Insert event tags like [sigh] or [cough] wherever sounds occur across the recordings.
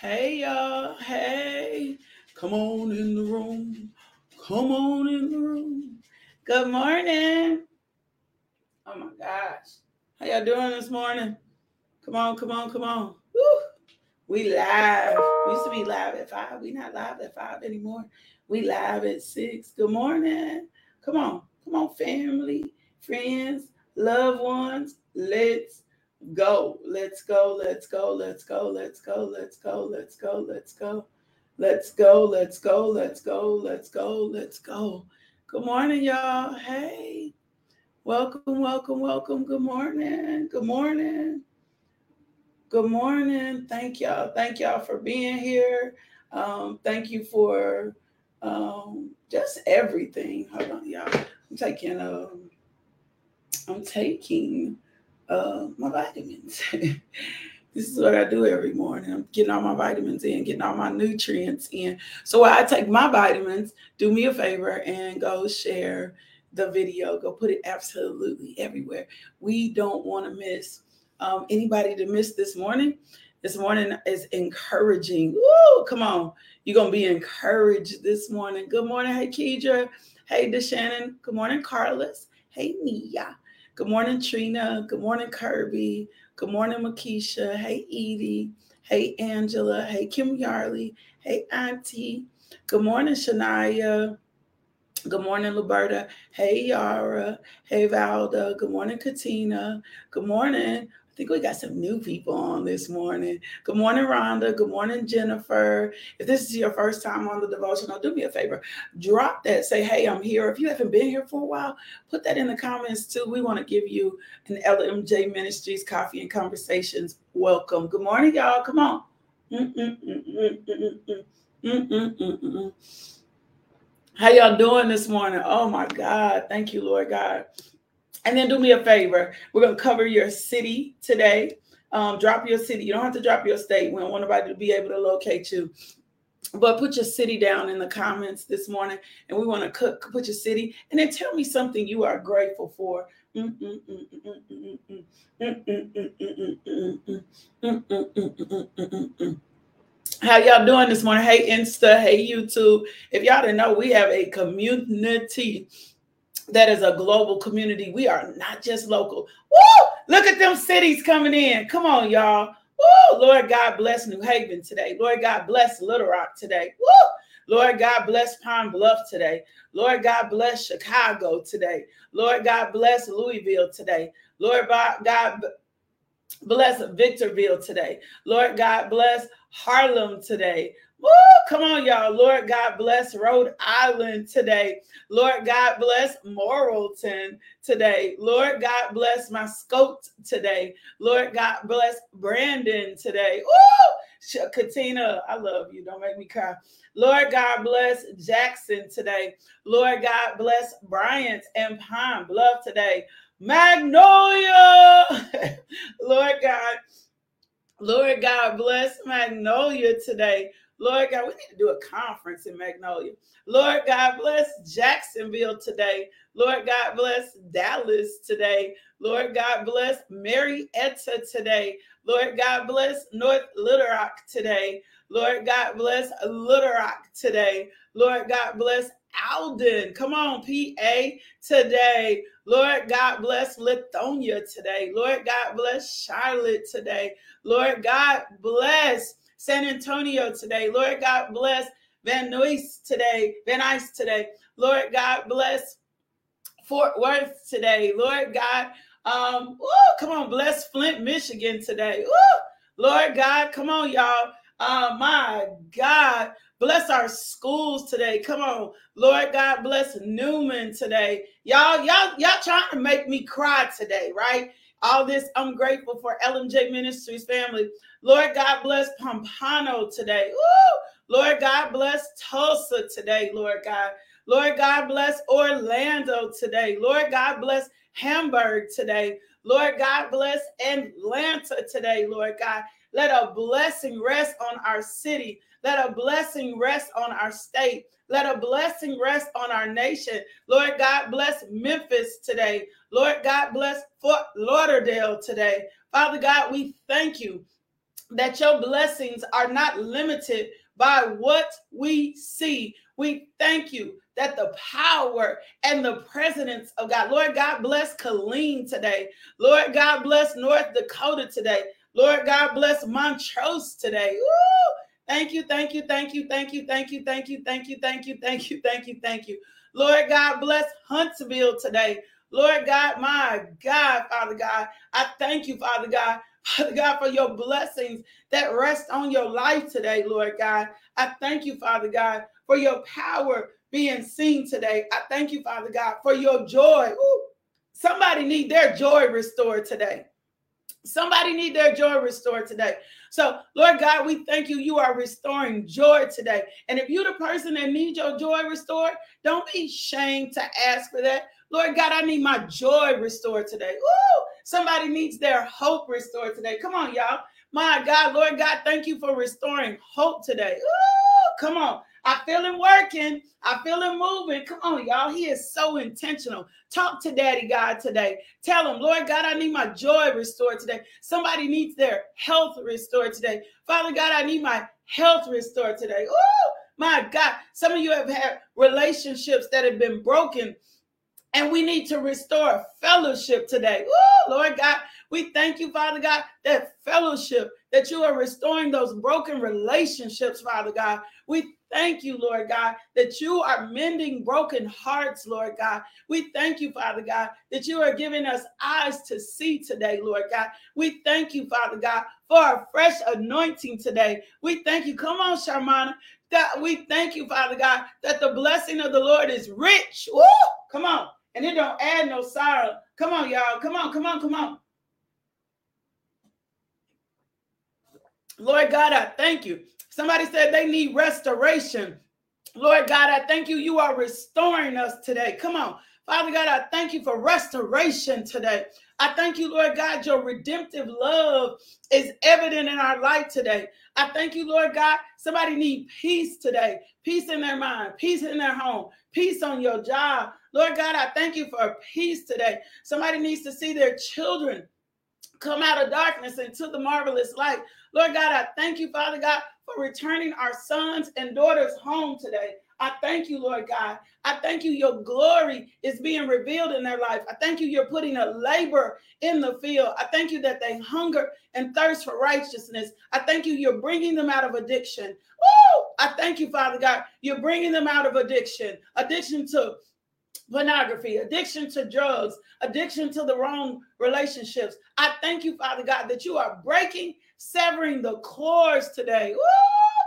Hey, y'all. Hey. Come on in the room. Come on in the room. Good morning. Oh my gosh. How y'all doing this morning? Come on, come on, come on. Woo. We live. We used to be live at five. We not live at five anymore. We live at six. Good morning. Come on. Come on, family, friends, loved ones. Let's go. Let's go, let's go, let's go, let's go, let's go, let's go, let's go. Let's go, let's go, let's go, let's go, let's go. Good morning, y'all. Hey, welcome, welcome, welcome. Good morning, good morning, good morning. Thank y'all. Thank y'all for being here. Um, thank you for um, just everything. Hold on, y'all. I'm taking, um, I'm taking uh, my vitamins. [laughs] this is what I do every morning. I'm getting all my vitamins in, getting all my nutrients in. So I take my vitamins, do me a favor and go share the video. Go put it absolutely everywhere. We don't want to miss um, anybody to miss this morning. This morning is encouraging. Woo! Come on. You're going to be encouraged this morning. Good morning. Hey, Keidra. Hey, DeShannon. Good morning, Carlos. Hey, Nia. Good morning, Trina. Good morning, Kirby. Good morning, Makisha. Hey, Edie. Hey, Angela. Hey, Kim Yarley. Hey, Auntie. Good morning, Shania. Good morning, Luberta. Hey, Yara. Hey, Valda. Good morning, Katina. Good morning. Think we got some new people on this morning. Good morning, Rhonda. Good morning, Jennifer. If this is your first time on the devotional, do me a favor. Drop that. Say, hey, I'm here. If you haven't been here for a while, put that in the comments too. We want to give you an LMJ Ministries Coffee and Conversations welcome. Good morning, y'all. Come on. How y'all doing this morning? Oh my God. Thank you, Lord God. And then do me a favor. We're going to cover your city today. Um, drop your city. You don't have to drop your state. We don't want nobody to be able to locate you. But put your city down in the comments this morning, and we want to cook, put your city, and then tell me something you are grateful for. How y'all doing this morning? Hey, Insta, hey, YouTube. If y'all didn't know, we have a community that is a global community. We are not just local. Woo! Look at them cities coming in. Come on, y'all. Woo! Lord God bless New Haven today. Lord God bless Little Rock today. Woo! Lord God bless Pine Bluff today. Lord God bless Chicago today. Lord God bless Louisville today. Lord God bless Victorville today. Lord God bless Harlem today. Woo! Come on, y'all. Lord God bless Rhode Island today. Lord God bless Morrilton today. Lord God bless my Mascotte today. Lord God bless Brandon today. Woo! Katina, I love you. Don't make me cry. Lord God bless Jackson today. Lord God bless Bryant and Pine Bluff today. Magnolia. [laughs] Lord God. Lord God bless Magnolia today. Lord God, we need to do a conference in Magnolia. Lord God, bless Jacksonville today. Lord God, bless Dallas today. Lord God, bless Marietta today. Lord God, bless North Little Rock today. Lord God, bless Little Rock today. Lord God, bless Alden. Come on, PA today. Lord God, bless Lithonia today. Lord God, bless Charlotte today. Lord God, bless San Antonio today. Lord God bless Van Nuys today, Van Nuys today. Lord God bless Fort Worth today. Lord God, um, ooh, come on, bless Flint, Michigan today. Ooh, Lord God, come on, y'all. Oh my God, bless our schools today. Come on, Lord God, bless Newman today. Y'all, y'all, y'all trying to make me cry today, right? All this, I'm grateful for LMJ Ministries family. Lord God bless Pompano today. Lord God bless Tulsa today, Lord God. Lord God bless Orlando today. Lord God bless Hamburg today. Lord God bless Atlanta today, Lord God. Let a blessing rest on our city. Let a blessing rest on our state. Let a blessing rest on our nation. Lord God, bless Memphis today. Lord God, bless Fort Lauderdale today. Father God, we thank you that your blessings are not limited by what we see. We thank you that the power and the presence of God, Lord God, bless Killeen today. Lord God, bless North Dakota today. Lord God, bless Montrose today. Woo! Thank you, thank you, thank you, thank you, thank you, thank you, thank you, thank you, thank you, thank you, thank you. Lord God, bless Huntsville today. Lord God, my God, Father God, I thank you, Father God, [laughs] Father God, for your blessings that rest on your life today, Lord God. I thank you, Father God, for your power being seen today. I thank you, Father God, for your joy. Ooh, somebody need their joy restored today. Somebody need their joy restored today. So, Lord God, we thank you. You are restoring joy today. And if you're the person that needs your joy restored, don't be ashamed to ask for that. Lord God, I need my joy restored today. Ooh, somebody needs their hope restored today. Come on, y'all. My God, Lord God, thank you for restoring hope today. Ooh, come on. I feel him working. I feel him moving. Come on, y'all. He is so intentional. Talk to Daddy God today. Tell him, Lord God, I need my joy restored today. Somebody needs their health restored today. Father God, I need my health restored today. Oh, my God. Some of you have had relationships that have been broken and we need to restore fellowship today. Lord God, we thank you, Father God, that fellowship, that you are restoring those broken relationships, Father God. We thank you, Lord God, that you are mending broken hearts, Lord God. We thank you, Father God, that you are giving us eyes to see today, Lord God. We thank you, Father God, for a fresh anointing today. We thank you. Come on, Sharmana. That we thank you, Father God, that the blessing of the Lord is rich. Woo! Come on and it don't add no sorrow. Come on, y'all. Come on, come on, come on. Lord God, I thank you. Somebody said they need restoration. Lord God, I thank you. You are restoring us today. Come on. Father God, I thank you for restoration today. I thank you, Lord God, your redemptive love is evident in our life today. I thank you, Lord God. Somebody need peace today, peace in their mind, peace in their home, peace on your job. Lord God, I thank you for peace today. Somebody needs to see their children come out of darkness into the marvelous light. Lord God, I thank you, Father God, for returning our sons and daughters home today. I thank you, Lord God. I thank you, your glory is being revealed in their life. I thank you, you're putting a labor in the field. I thank you that they hunger and thirst for righteousness. I thank you, you're bringing them out of addiction. Woo! I thank you, Father God, you're bringing them out of addiction, addiction to pornography, addiction to drugs, addiction to the wrong relationships. I thank you, Father God, that you are breaking, severing the cords today.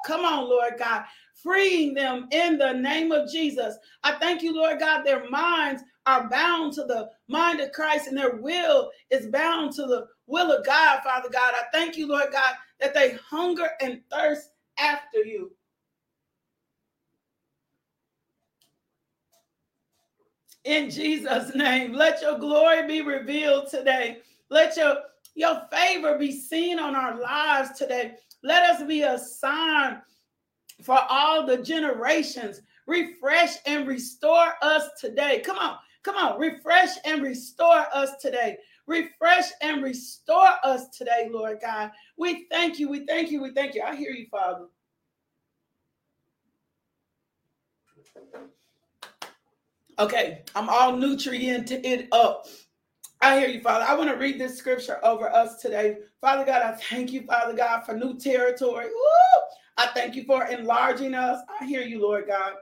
Come on, Lord God freeing them in the name of Jesus. I thank you, Lord God, their minds are bound to the mind of Christ and their will is bound to the will of God, Father God. I thank you, Lord God, that they hunger and thirst after you. In Jesus' name, let your glory be revealed today. Let your, your favor be seen on our lives today. Let us be a sign for all the generations. Refresh and restore us today. Come on, come on, refresh and restore us today. Refresh and restore us today, Lord God. We thank you, we thank you, we thank you. I hear you, Father. Okay, I'm all nutrient it up. I hear you, Father. I want to read this scripture over us today. Father God, I thank you, Father God, for new territory. Woo! I thank you for enlarging us. I hear you, Lord God.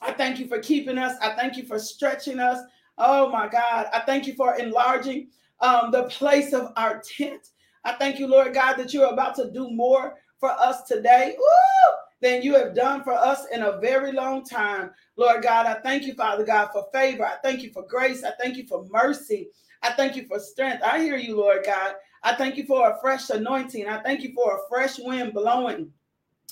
I thank you for keeping us. I thank you for stretching us. Oh my God. I thank you for enlarging um, the place of our tent. I thank you, Lord God, that you're about to do more for us today Woo! Than you have done for us in a very long time. Lord God, I thank you, Father God, for favor. I thank you for grace. I thank you for mercy. I thank you for strength. I hear you, Lord God. I thank you for a fresh anointing. I thank you for a fresh wind blowing.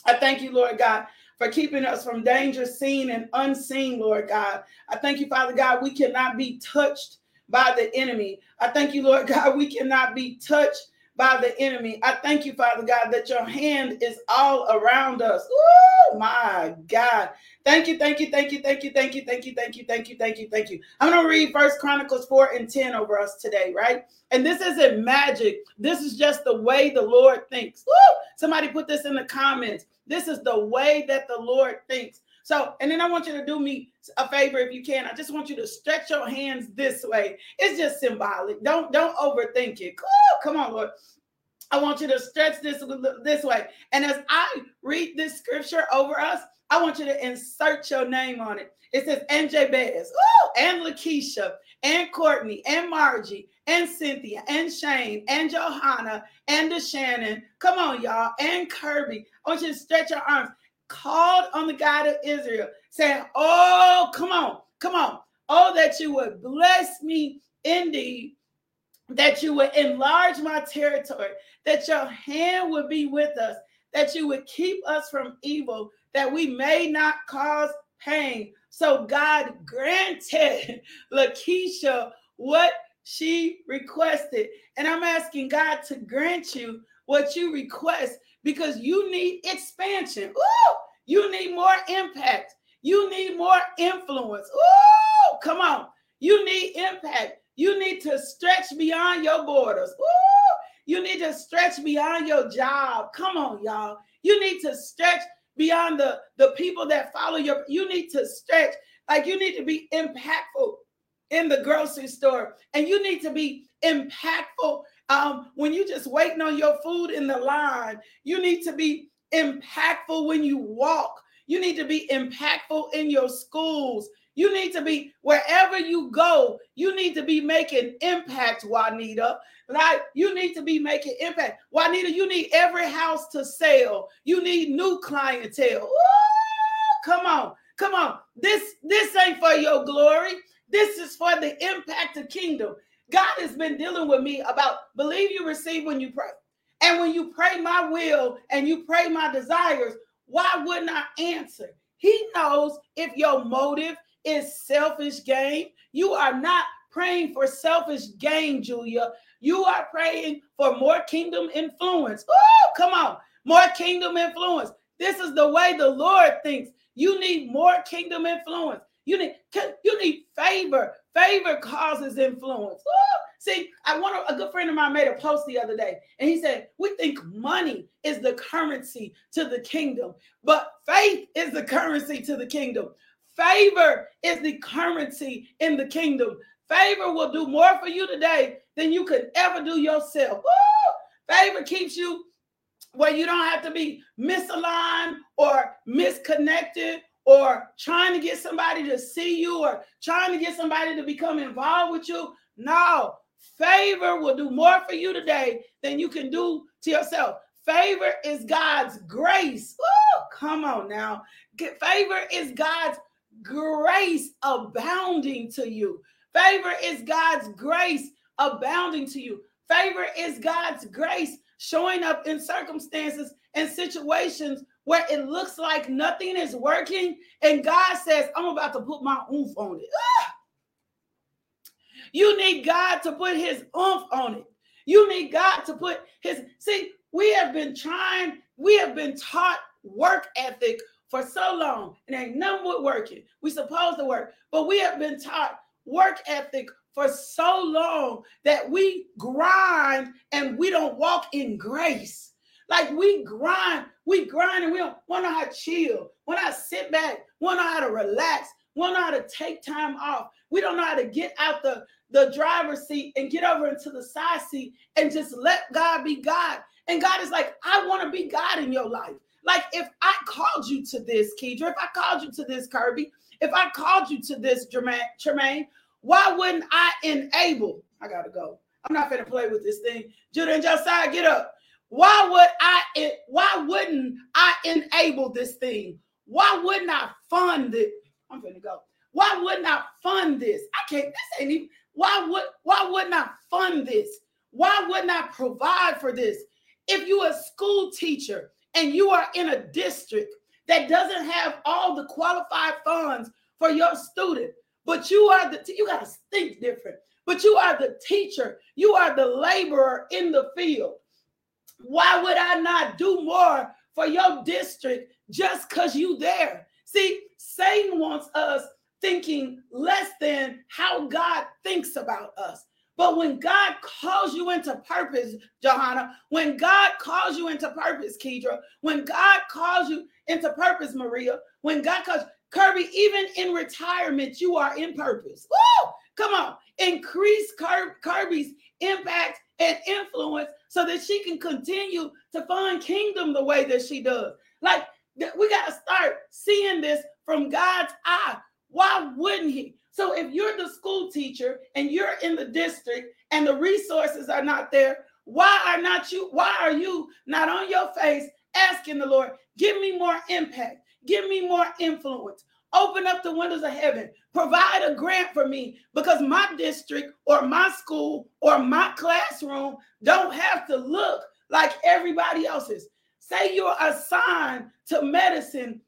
I thank you, Lord God, for keeping us from danger seen and unseen, Lord God. I thank you, Father God, we cannot be touched by the enemy. I thank you, Lord [laughs] God, we cannot be touched by the enemy. I thank you, Father God, that your hand is all around us. Oh my God. Thank you, thank you, thank you, thank you, thank you, thank you, thank you, thank you, thank you, thank you. I'm gonna read First Chronicles 4 and 10 over us today, right? And this isn't magic. This is just the way the Lord thinks. Somebody put this in the comments. This is the way that the Lord thinks. So, and then I want you to do me a favor if you can. I just want you to stretch your hands this way. It's just symbolic. Don't don't overthink it. Come on, Lord. I want you to stretch this this way. And as I read this scripture over us, I want you to insert your name on it. It says and Jabez, ooh, and Lakeisha, and Courtney, and Margie, and Cynthia, and Shane, and Johanna, and DeShannon. Come on, y'all, and Kirby. I want you to stretch your arms called on the God of Israel, saying, Oh, come on, come on. Oh, that you would bless me indeed, that you would enlarge my territory, that your hand would be with us, that you would keep us from evil, that we may not cause pain. So God granted [laughs] Lakeisha what she requested. And I'm asking God to grant you what you request because you need expansion. You need more impact. You need more influence. Ooh, come on. You need impact. You need to stretch beyond your borders. Ooh, you need to stretch beyond your job. Come on, y'all. You need to stretch beyond the, the people that follow your. You need to stretch. Like you need to be impactful in the grocery store, and you need to be impactful um, when you just waiting on your food in the line, you need to be impactful when you walk. You need to be impactful in your schools. You need to be wherever you go. You need to be making impact, Juanita. Right? You need to be making impact. Juanita, you need every house to sell. You need new clientele. Ooh, come on, come on. This this ain't for your glory. This is for the impact of kingdom. God has been dealing with me about believe you receive when you pray. And when you pray my will and you pray my desires, why wouldn't I answer? He knows if your motive is selfish gain. You are not praying for selfish gain, Julia. You are praying for more kingdom influence. Oh, come on. More kingdom influence. This is the way the Lord thinks. You need more kingdom influence. You need you need favor. Favor causes influence. Woo! See, I want a good friend of mine made a post the other day, and he said, We think money is the currency to the kingdom, but faith is the currency to the kingdom. Favor is the currency in the kingdom. Favor will do more for you today than you could ever do yourself. Woo! Favor keeps you where you don't have to be misaligned or misconnected or trying to get somebody to see you or trying to get somebody to become involved with you. No, favor will do more for you today than you can do to yourself. Favor is God's grace. Ooh, come on now. Favor is God's grace abounding to you. Favor is God's grace abounding to you. Favor is God's grace showing up in circumstances and situations where it looks like nothing is working, and God says, I'm about to put my oomph on it. Ah! You need God to put his oomph on it. You need God to put his see, we have been trying, we have been taught work ethic for so long, and ain't nothing but working. We supposed to work, but we have been taught work ethic for so long that we grind and we don't walk in grace. Like we grind, we grind and we don't want to know how to chill, want to sit back, want to know how to relax, want to know how to take time off. We don't know how to get out the, the driver's seat and get over into the side seat and just let God be God. And God is like, I want to be God in your life. Like if I called you to this, Kedra, if I called you to this, Kirby, if I called you to this, Jermaine, why wouldn't I enable? I gotta go. I'm not gonna play with this thing. Judah and Josiah, get up. Why would I why wouldn't I enable this thing? Why wouldn't I fund it? I'm gonna go. Why wouldn't I fund this? I can't, this ain't even why would why wouldn't I fund this? Why wouldn't I provide for this? If you're a school teacher and you are in a district that doesn't have all the qualified funds for your student, but you are the you got to think different. But you are the teacher, you are the laborer in the field Why would I not do more for your district just because you there? See, Satan wants us thinking less than how God thinks about us. But when God calls you into purpose, Johanna, when God calls you into purpose, Kedra, when God calls you into purpose, Maria, when God calls Kirby, even in retirement, you are in purpose. Woo! Come on, increase Kirby's impact and influence so that she can continue to find kingdom the way that she does. Like we got to start seeing this from God's eye. Why wouldn't he? So if you're the school teacher and you're in the district and the resources are not there, why are not you why are you not on your face asking the Lord, give me more impact, give me more influence. Open up the windows of heaven. Provide a grant for me because my district or my school or my classroom don't have to look like everybody else's. Say you're assigned to medicine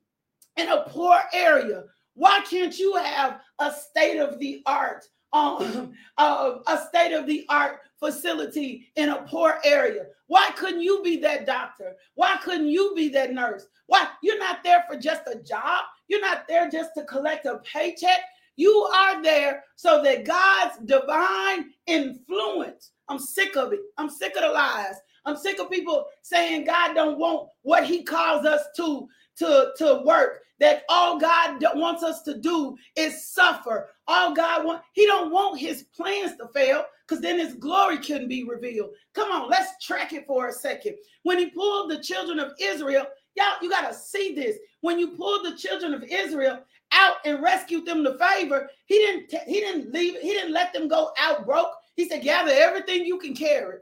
in a poor area. Why can't you have a state of the art, um, uh, [laughs] a state of the art facility in a poor area? Why couldn't you be that doctor? Why couldn't you be that nurse? Why you're not there for just a job? You're not there just to collect a paycheck. You are there so that God's divine influence. I'm sick of it. I'm sick of the lies. I'm sick of people saying God don't want what he calls us to to to work that all God wants us to do is suffer. All God want, He don't want His plans to fail because then His glory couldn't be revealed. Come on, let's track it for a second. When He pulled the children of Israel, y'all, you got to see this. When you pulled the children of Israel out and rescued them to favor, He didn't. T- he didn't leave. He didn't let them go out broke. He said, "Gather everything you can carry."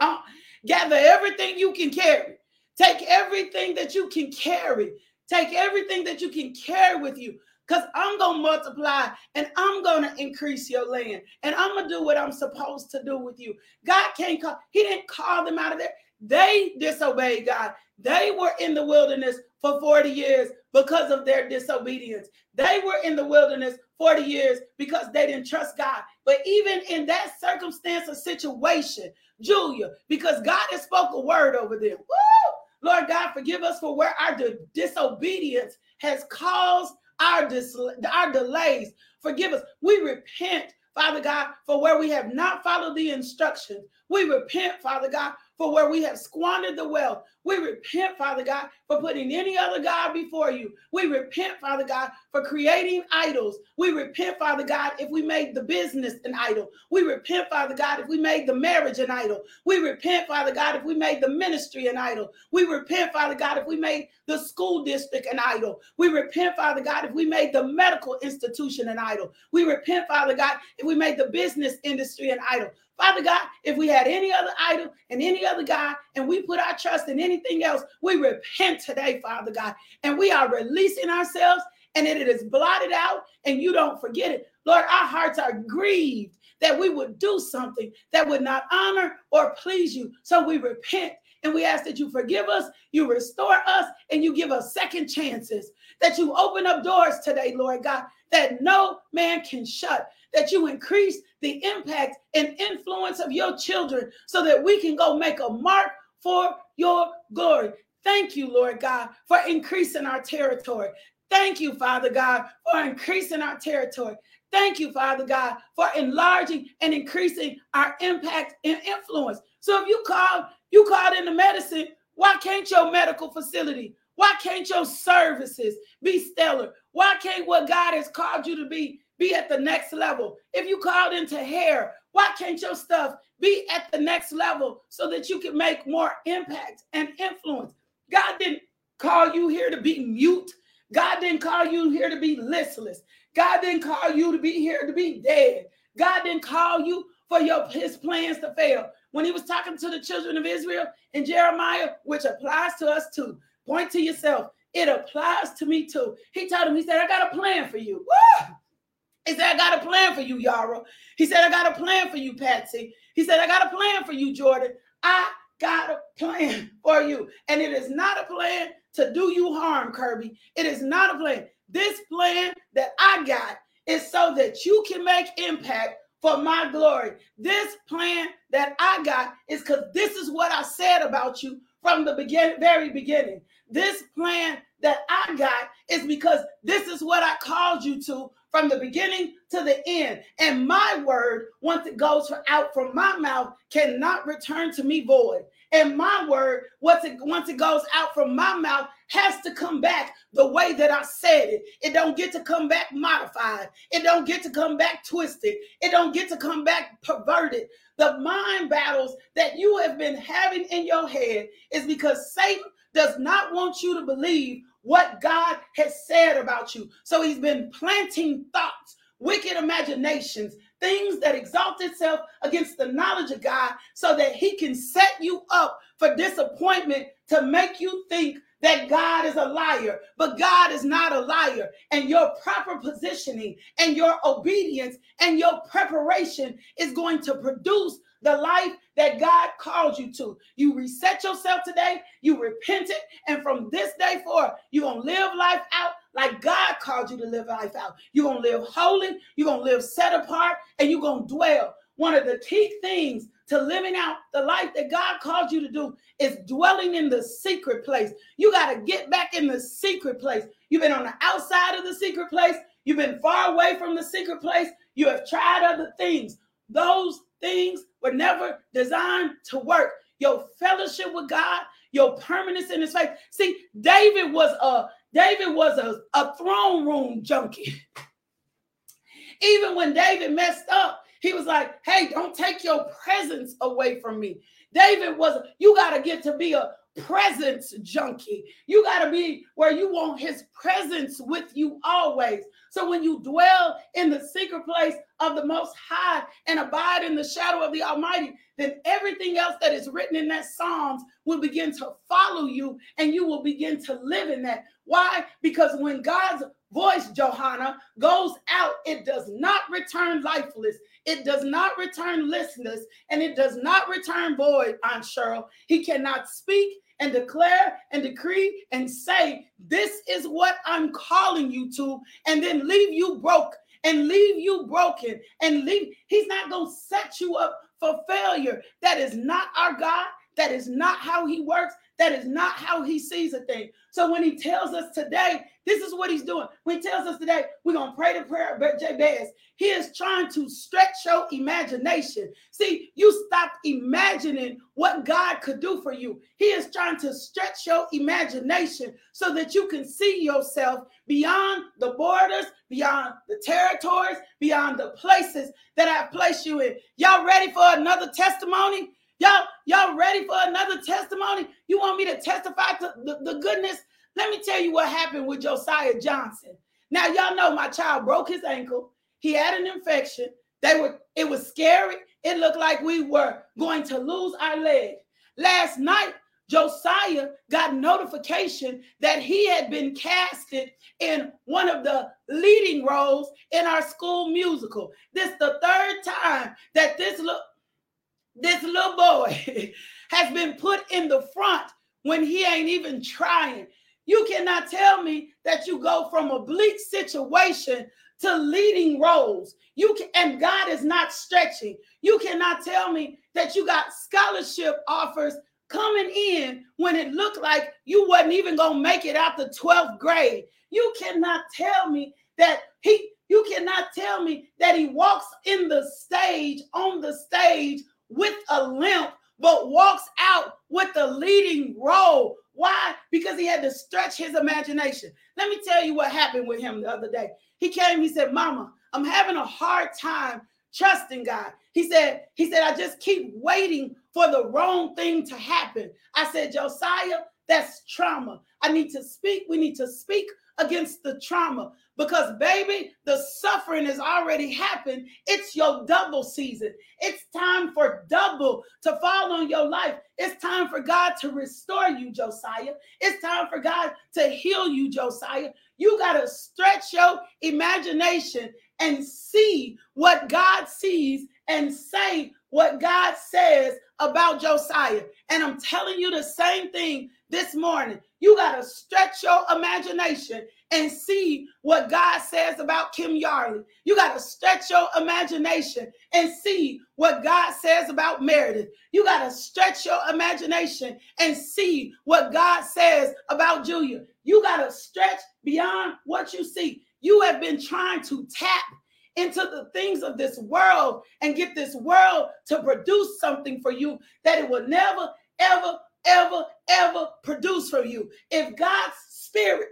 Uh, gather everything you can carry. Take everything that you can carry. Take everything that you can carry with you. Because I'm going to multiply and I'm going to increase your land. And I'm going to do what I'm supposed to do with you. God can't call, He didn't call them out of there. They disobeyed God. They were in the wilderness for 40 years because of their disobedience. They were in the wilderness 40 years because they didn't trust God. But even in that circumstance or situation, Julia, because God has spoke a word over them. Woo! Lord God, forgive us for where our disobedience has caused our, dis- our delays. Forgive us. We repent, Father God, for where we have not followed the instructions. We repent, Father God, for where we have squandered the wealth. We repent, Father God, for putting any other God before you. We repent, Father God, for creating idols. We repent, Father God, if we made the business an idol. We repent, Father God, if we made the marriage an idol. We repent, Father God, if we made the ministry an idol. We repent, Father God, if we made the school district an idol. We repent, Father God, if we made the medical institution an idol. We repent, Father God, if we made the business industry an idol. Father God, if we had any other idol and any other God, and we put our trust in anything else, we repent today, Father God, and we are releasing ourselves, and it is blotted out, and you don't forget it. Lord, our hearts are grieved that we would do something that would not honor or please you. So we repent and we ask that you forgive us, you restore us, and you give us second chances. That you open up doors today, Lord God, that no man can shut that you increase the impact and influence of your children so that we can go make a mark for your glory. Thank you, Lord God, for increasing our territory. Thank you, Father God, for increasing our territory. Thank you, Father God, for enlarging and increasing our impact and influence. So if you call, you called into medicine, why can't your medical facility, why can't your services be stellar? Why can't what God has called you to be be at the next level. If you called into hair, why can't your stuff be at the next level so that you can make more impact and influence? God didn't call you here to be mute. God didn't call you here to be listless. God didn't call you to be here to be dead. God didn't call you for your his plans to fail. When he was talking to the children of Israel in Jeremiah, which applies to us too. Point to yourself. It applies to me too. He told him, he said, I got a plan for you. Woo! He said, I got a plan for you, Yara. He said, I got a plan for you, Patsy. He said, I got a plan for you, Jordan. I got a plan [laughs] for you. And it is not a plan to do you harm, Kirby. It is not a plan. This plan that I got is so that you can make impact for my glory. This plan that I got is because this is what I said about you from the begin- very beginning. This plan that I got is because this is what I called you to from the beginning to the end. And my word, once it goes out from my mouth, cannot return to me void. And my word, once it once it goes out from my mouth, has to come back the way that I said it. It don't get to come back modified. It don't get to come back twisted. It don't get to come back perverted. The mind battles that you have been having in your head is because Satan does not want you to believe what God has said about you. So he's been planting thoughts, wicked imaginations, things that exalt itself against the knowledge of God so that he can set you up for disappointment to make you think that God is a liar, but God is not a liar. And your proper positioning and your obedience and your preparation is going to produce the life that God called you to. You reset yourself today, you repented, and from this day forward, you're going to live life out like God called you to live life out. You're going to live holy, you're going to live set apart, and you're going to dwell. One of the key things to living out the life that God called you to do is dwelling in the secret place. You got to get back in the secret place. You've been on the outside of the secret place, you've been far away from the secret place, you have tried other things. Those things were never designed to work. Your fellowship with God, your permanence in his face. See, David was a David was a, a throne room junkie. [laughs] Even when David messed up, he was like, hey, don't take your presence away from me. David was, you got to get to be a presence junkie. You got to be where you want his presence with you always. So when you dwell in the secret place of the Most High and abide in the shadow of the Almighty, then everything else that is written in that Psalms will begin to follow you and you will begin to live in that. Why? Because when God's voice, Johanna, goes out, it does not return lifeless. It does not return listless and it does not return void, Aunt Cheryl. He cannot speak and declare and decree and say, This is what I'm calling you to, and then leave you broke and leave you broken and leave. He's not going to set you up for failure. That is not our God. That is not how he works. That is not how he sees a thing. So when he tells us today, this is what he's doing. When he tells us today, we're going to pray the prayer of Jabez. He is trying to stretch your imagination. See, you stop imagining what God could do for you. He is trying to stretch your imagination so that you can see yourself beyond the borders, beyond the territories, beyond the places that I place you in. Y'all ready for another testimony? Y'all, y'all ready for another testimony? You want me to testify to the, the goodness? Let me tell you what happened with Josiah Johnson. Now, y'all know my child broke his ankle. He had an infection. They were, it was scary. It looked like we were going to lose our leg. Last night, Josiah got notification that he had been casted in one of the leading roles in our school musical. This the third time that this look this little boy [laughs] has been put in the front when he ain't even trying. You cannot tell me that you go from a bleak situation to leading roles. You can, and God is not stretching. You cannot tell me that you got scholarship offers coming in when it looked like you wasn't even to make it out the 12th grade. You cannot tell me that he you cannot tell me that he walks in the stage on the stage with a limp, but walks out with the leading role. Why? Because he had to stretch his imagination. Let me tell you what happened with him the other day. He came, he said, Mama, I'm having a hard time trusting God. He said, he said, I just keep waiting for the wrong thing to happen. I said, Josiah, that's trauma. I need to speak. We need to speak against the trauma because, baby, the suffering has already happened. It's your double season. It's time for double to fall on your life. It's time for God to restore you, Josiah. It's time for God to heal you, Josiah. You got to stretch your imagination and see what God sees and say what God says about Josiah. And I'm telling you the same thing this morning. You got to stretch your imagination and see what God says about Kim Yarley. You got to stretch your imagination and see what God says about Meredith. You got to stretch your imagination and see what God says about Julia. You got to stretch beyond what you see. You have been trying to tap into the things of this world and get this world to produce something for you that it will never, ever, ever, ever produce for you. If God's spirit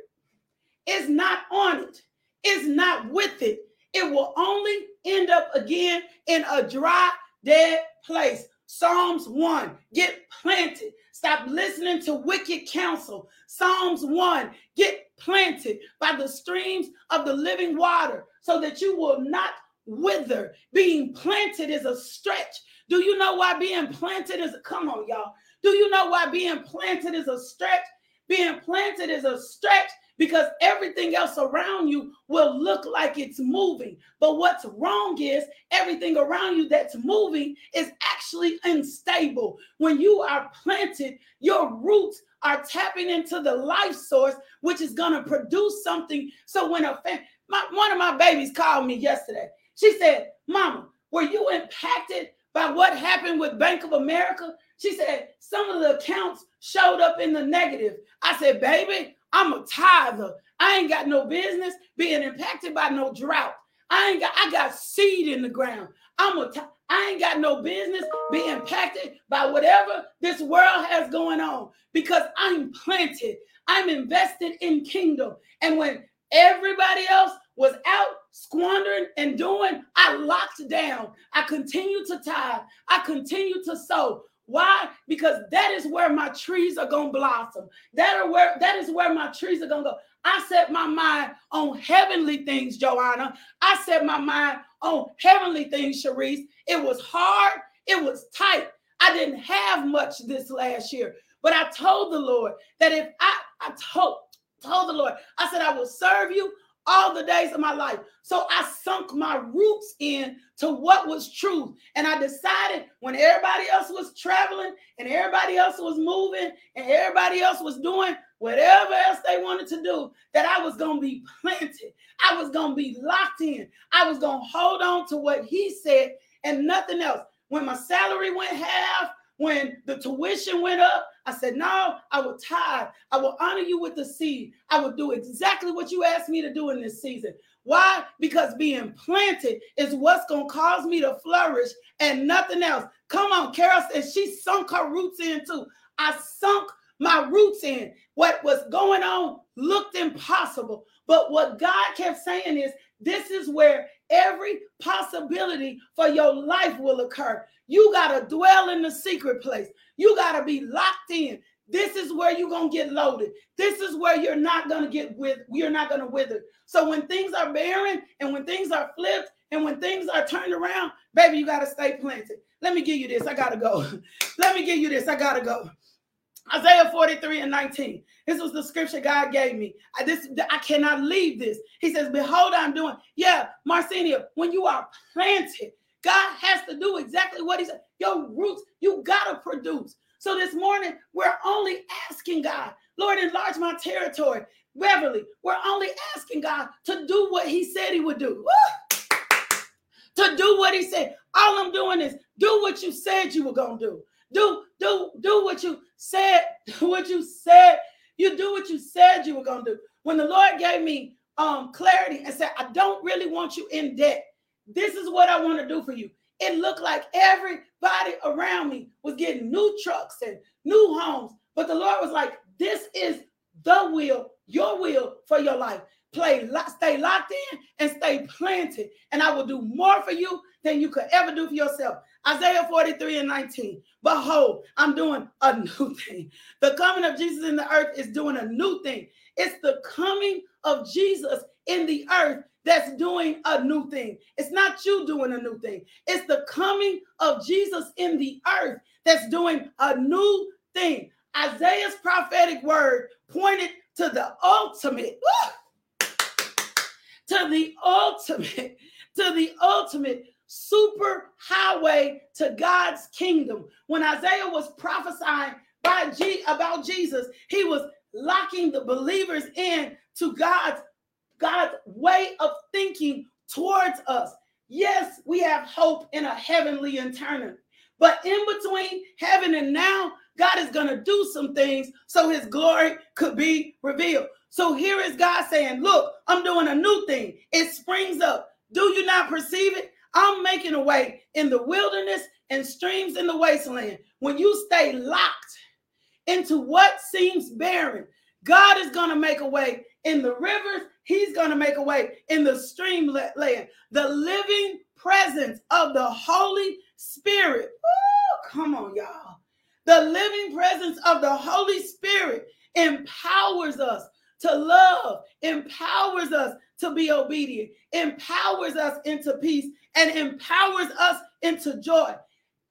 is not on it, is not with it, it will only end up again in a dry, dead place. Psalms 1, get planted. Stop listening to wicked counsel. Psalms 1, get planted by the streams of the living water so that you will not wither. Being planted is a stretch. Do you know why being planted is come on, y'all? Do you know why being planted is a stretch? Being planted is a stretch because everything else around you will look like it's moving. But what's wrong is everything around you that's moving is actually unstable. When you are planted, your roots are tapping into the life source, which is going to produce something. So when a my, one of my babies called me yesterday, she said, Mama, were you impacted by what happened with Bank of America? She said, Some of the accounts showed up in the negative. I said, Baby, I'm a tither. I ain't got no business being impacted by no drought. I ain't got, I got seed in the ground. I'm a, t- I ain't got no business being impacted by whatever this world has going on because I'm planted. I'm invested in kingdom. And when everybody else was out squandering and doing, I locked down. I continue to tithe. I continue to sow. Why? Because that is where my trees are gonna blossom. That are where that is where my trees are gonna go. I set my mind on heavenly things, Joanna. I set my mind on heavenly things, Sharice. It was hard, it was tight. I didn't have much this last year, but I told the Lord that if I I told told the Lord, I said I will serve you all the days of my life. So I sunk my roots in to what was truth. And I decided when everybody else was traveling and everybody else was moving and everybody else was doing whatever else they wanted to do, that I was going to be planted. I was going to be locked in. I was going to hold on to what he said and nothing else. When my salary went half, when the tuition went up, I said, No, I will tithe. I will honor you with the seed. I will do exactly what you asked me to do in this season. Why? Because being planted is what's going to cause me to flourish and nothing else. Come on, Carol said she sunk her roots in too. I sunk my roots in. What was going on looked impossible. But what God kept saying is, this is where every possibility for your life will occur. You got to dwell in the secret place. You got to be locked in. This is where you're going to get loaded. This is where you're not going to get with, you're not going to wither. So when things are barren and when things are flipped and when things are turned around, baby, you got to stay planted. Let me give you this. I got to go. [laughs] Let me give you this. I got to go. Isaiah 43 and 19. This was the scripture God gave me. I, this, I cannot leave this. He says, Behold, I'm doing. Yeah, Marcinia, when you are planted, God has to do exactly what He said. Your roots, you got to produce. So this morning, we're only asking God, Lord, enlarge my territory. Beverly, we're only asking God to do what He said He would do. To do what He said. All I'm doing is do what you said you were to do. Do, do, do what you said, [laughs] what you said. You do what you said you were to do. When the Lord gave me um clarity and said, I don't really want you in debt. This is what I want to do for you. It looked like everybody around me was getting new trucks and new homes. But the Lord was like, This is the will, your will for your life. Play, stay locked in and stay planted. And I will do more for you than you could ever do for yourself. Isaiah 43 and 19. Behold, I'm doing a new [laughs] thing. The coming of Jesus in the earth is doing a new thing. It's the coming of Jesus in the earth that's doing a new thing. It's not you doing a new thing. It's the coming of Jesus in the earth that's doing a new thing. Isaiah's prophetic word pointed to the ultimate, to the ultimate, to the ultimate super highway to God's kingdom. When Isaiah was prophesying by G- about Jesus, he was locking the believers in to God's God's way of thinking towards us. Yes, we have hope in a heavenly eternity. But in between heaven and now, God is going to do some things so his glory could be revealed. So here is God saying, Look, I'm doing a new thing. It springs up. Do you not perceive it? I'm making a way in the wilderness and streams in the wasteland. When you stay locked into what seems barren, God is going to make a way in the rivers. He's going to make a way in the streamland. The living presence of the Holy Spirit. Ooh, come on, y'all. The living presence of the Holy Spirit empowers us to love, empowers us to be obedient, empowers us into peace, and empowers us into joy.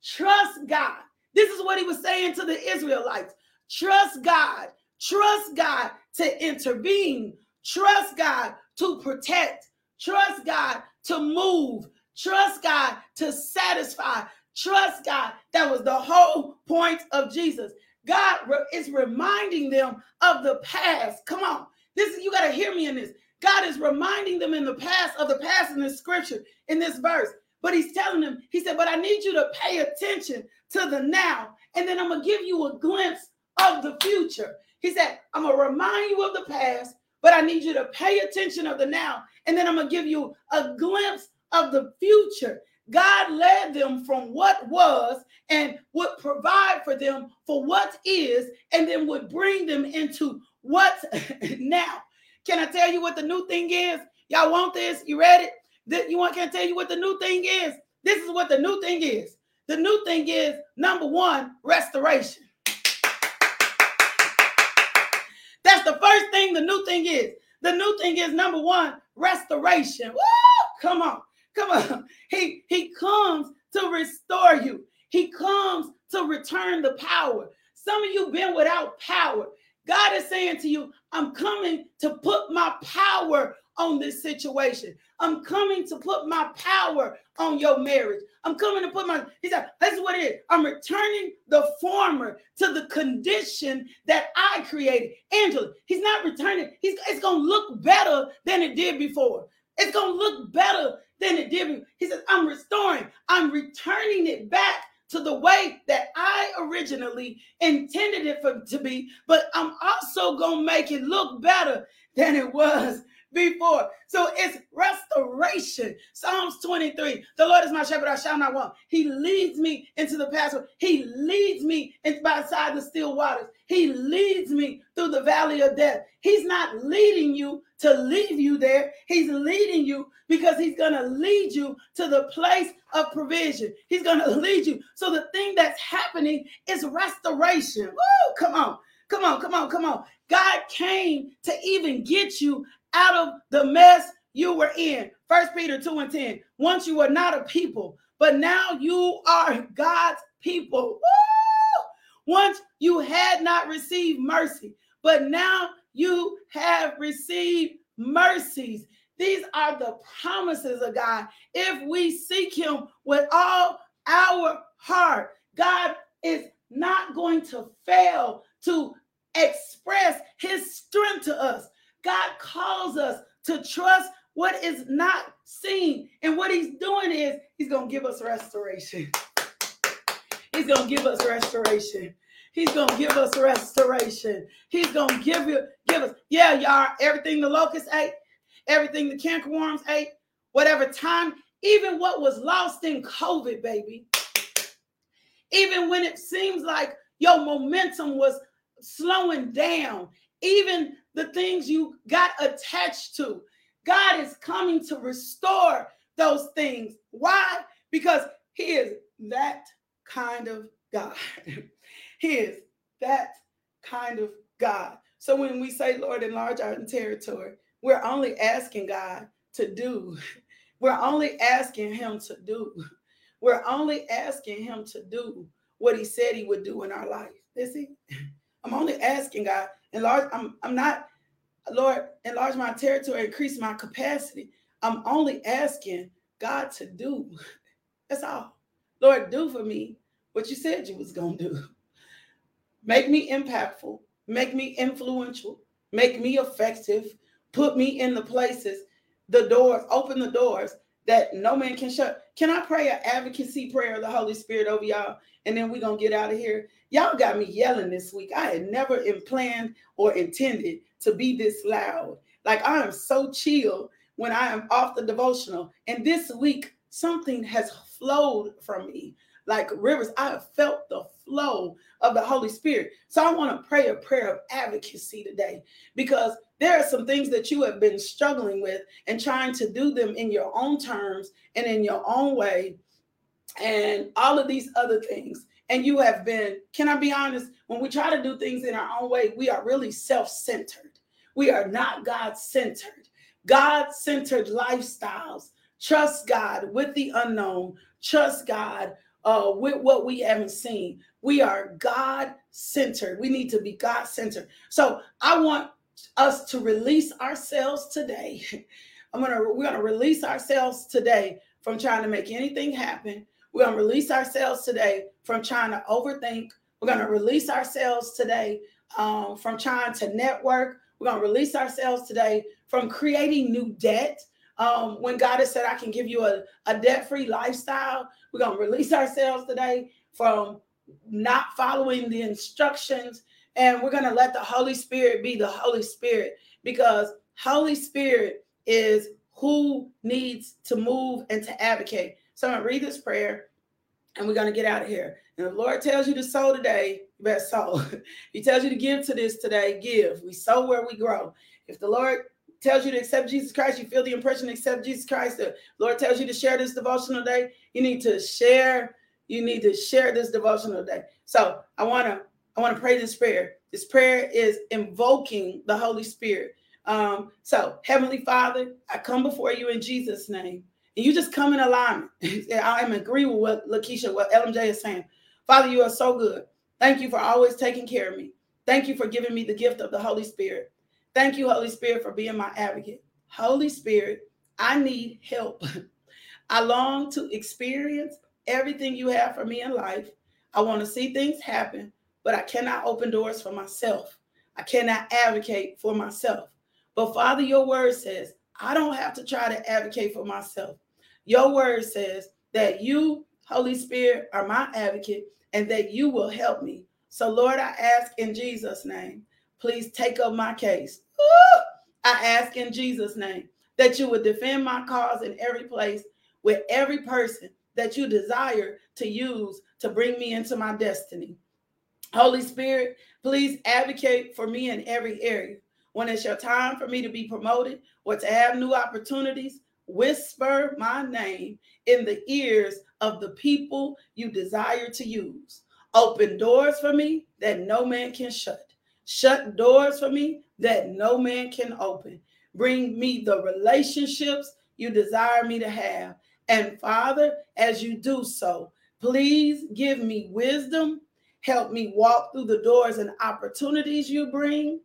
Trust God. This is what he was saying to the Israelites. Trust God. Trust God to intervene. Trust God to protect. Trust God to move. Trust God to satisfy. Trust God. That was the whole point of Jesus. God is reminding them of the past. Come on. This is you got to hear me in this. God is reminding them in the past of the past in this scripture, in this verse. But he's telling them, he said, But I need you to pay attention to the now. And then I'm to give you a glimpse of the future. He said, I'm to remind you of the past, but I need you to pay attention of the now. And then I'm to give you a glimpse of the future. God led them from what was and would provide for them for what is, and then would bring them into what [laughs] now. Can I tell you what the new thing is? Y'all want this? You ready? You want? Can I tell you what the new thing is? This is what the new thing is. The new thing is number one, restoration. That's the first thing the new thing is. The new thing is number one, restoration. Woo! Come on, come on. [laughs] He he comes to restore you. He comes to return the power. Some of you been without power. God is saying to you, I'm coming to put my power on this situation. I'm coming to put my power on your marriage. I'm coming to put my, he said, this is what it is. I'm returning the former to the condition that I created. Angela, he's not returning. He's, it's going to look better than it did before. It's going to look better than it did. Before. He says, I'm restoring. I'm returning it back to the way that I originally intended it for to be, but I'm also to make it look better than it was before. So it's restoration. Psalms 23. The Lord is my shepherd, I shall not want. He leads me into the pasture. He leads me in beside the still waters. He leads me through the valley of death. He's not leading you to leave you there. He's leading you because he's going to lead you to the place of provision. He's going [laughs] to lead you. So the thing that's happening is restoration. Woo, come on. Come on, come on, come on. God came to even get you out of the mess you were in. First Peter 2 and 10. Once you were not a people, but now you are God's people. Woo! Once you had not received mercy, but now you have received mercies. These are the promises of God. If we seek Him with all our heart, God is not going to fail to express His strength to us. God calls us to trust what is not seen. And what he's doing is he's going to give us restoration. He's going to give us restoration. He's going to give us restoration. He's going to give you give us yeah, y'all, everything the locust ate, everything the cankerworms ate, whatever time, even what was lost in COVID, baby. Even when it seems like your momentum was slowing down, even the things you got attached to. God is coming to restore those things. Why? Because He is that kind of God. [laughs] he is that kind of God. So when we say, Lord, enlarge our territory, we're only asking God to do. [laughs] We're only asking Him to do. [laughs] We're only asking Him to do what He said He would do in our life. Is [laughs] He? I'm only asking God, enlarge. I'm, I'm not, Lord, enlarge my territory, increase my capacity. I'm only asking God to do. That's all. Lord, do for me what you said you was going to do. Make me impactful. make me influential, make me effective, put me in the places, the doors, open the doors that no man can shut. Can I pray an advocacy prayer of the Holy Spirit over y'all? And then we're going to get out of here. Y'all got me yelling this week. I had never planned or intended to be this loud. Like I am so chill when I am off the devotional. And this week, something has flowed from me like rivers. I have felt the flow of the Holy Spirit. So I want to pray a prayer of advocacy today because there are some things that you have been struggling with and trying to do them in your own terms and in your own way, and all of these other things. And you have been, can I be honest? When we try to do things in our own way, we are really self centered. We are not God centered. God centered lifestyles. Trust God with the unknown. Trust God uh, with what we haven't seen. We are God centered. We need to be God centered. So I want us to release ourselves today. [laughs] I'm gonna we're gonna release ourselves today from trying to make anything happen. We're gonna release ourselves today from trying to overthink. We're gonna release ourselves today um, from trying to network. We're gonna release ourselves today from creating new debt. Um, when God has said, I can give you a, a debt free lifestyle, we're going to release ourselves today from not following the instructions and we're going to let the Holy Spirit be the Holy Spirit because Holy Spirit is who needs to move and to advocate. So I'm going to read this prayer and we're going to get out of here. And the Lord tells you to sow today, you better sow. [laughs] he tells you to give to this today, give. We sow where we grow. If the Lord tells you to accept Jesus Christ, you feel the impression accept Jesus Christ. The Lord tells you to share this devotional day. You need to share. You need to share this devotional day. So I want to I want to pray this prayer. This prayer is invoking the Holy Spirit. Um, so, Heavenly Father, I come before you in Jesus' name. And you just come in alignment. [laughs] I am agree with what Lakeisha, what LMJ is saying. Father, you are so good. Thank you for always taking care of me. Thank you for giving me the gift of the Holy Spirit. Thank you, Holy Spirit, for being my advocate. Holy Spirit, I need help. [laughs] I long to experience everything you have for me in life. I want to see things happen but I cannot open doors for myself. I cannot advocate for myself. But Father, your word says, I don't have to try to advocate for myself. Your word says that you, Holy Spirit, are my advocate and that you will help me. So, Lord, I ask in Jesus' name, please take up my case. I ask in Jesus' name that you would defend my cause in every place with every person that you desire to use to bring me into my destiny. Holy Spirit, please advocate for me in every area. When it's your time for me to be promoted or to have new opportunities, whisper my name in the ears of the people you desire to use. Open doors for me that no man can shut. Shut doors for me that no man can open. Bring me the relationships you desire me to have. And Father, as you do so, please give me wisdom Help me walk through the doors and opportunities you bring.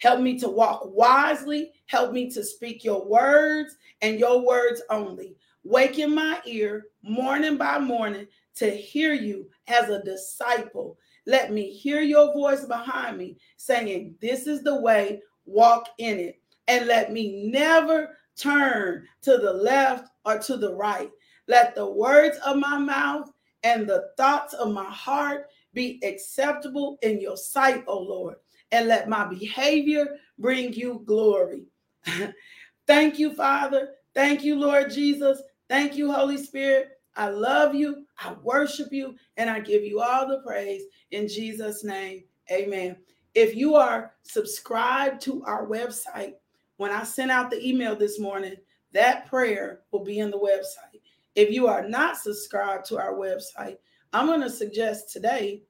Help me to walk wisely. Help me to speak your words and your words only. Waken my ear morning by morning to hear you as a disciple. Let me hear your voice behind me saying, This is the way, walk in it. And let me never turn to the left or to the right. Let the words of my mouth and the thoughts of my heart be acceptable in your sight, O Lord, and let my behavior bring you glory. [laughs] Thank you, Father. Thank you, Lord Jesus. Thank you, Holy Spirit. I love you. I worship you, and I give you all the praise in Jesus' name. Amen. If you are subscribed to our website, when I sent out the email this morning, that prayer will be in the website. If you are not subscribed to our website, I'm going to suggest today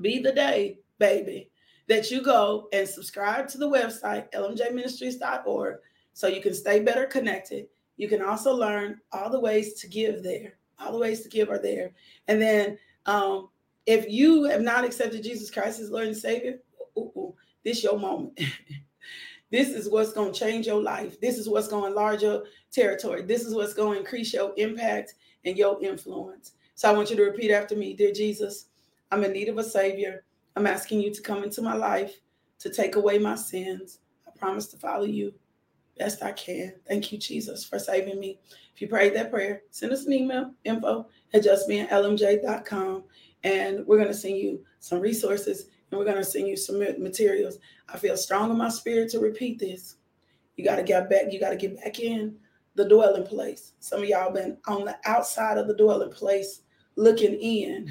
be the day, baby, that you go and subscribe to the website, lmjministries.org, so you can stay better connected. You can also learn all the ways to give there. All the ways to give are there. And then um, if you have not accepted Jesus Christ as Lord and Savior, ooh, ooh, this your moment. [laughs] This is what's going to change your life. This is what's going to enlarge your territory. This is what's going to increase your impact and your influence. So I want you to repeat after me Dear Jesus, I'm in need of a Savior. I'm asking you to come into my life to take away my sins. I promise to follow you best I can. Thank you, Jesus, for saving me. If you prayed that prayer, send us an email, info at justbeinglmj.com, and we're going to send you some resources and we're going to send you some materials. I feel strong in my spirit to repeat this. You got to get back, you got to get back in the dwelling place. Some of y'all been on the outside of the dwelling place looking in,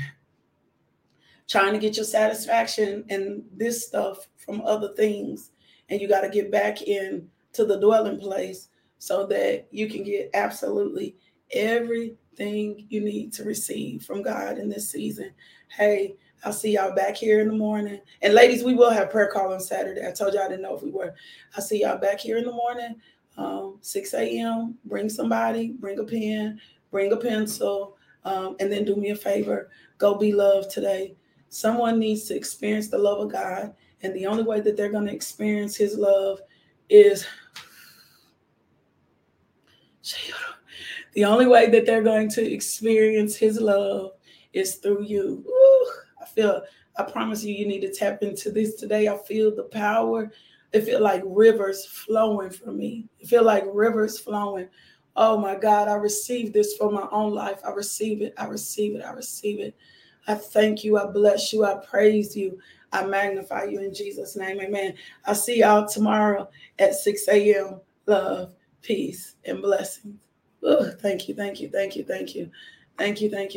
trying to get your satisfaction and this stuff from other things. And you got to get back in to the dwelling place so that you can get absolutely everything you need to receive from God in this season. Hey, I'll see y'all back here in the morning. And ladies, we will have prayer call on Saturday. I told y'all I didn't know if we were. I'll see y'all back here in the morning, um, 6 a.m. Bring somebody, bring a pen, bring a pencil, um, and then do me a favor. Go be loved today. Someone needs to experience the love of God. And the only way that they're going to experience his love is the only way that they're going to experience his love is through you. Ooh, I feel, I promise you, you need to tap into this today. I feel the power. It feel like rivers flowing for me. It feel like rivers flowing. Oh my God, I receive this for my own life. I receive it. I receive it. I receive it. I thank you. I bless you. I praise you. I magnify you in Jesus' name. Amen. I'll see y'all tomorrow at 6 a.m. Love, peace, and blessings. Thank you, thank you, thank you, thank you, thank you, thank you.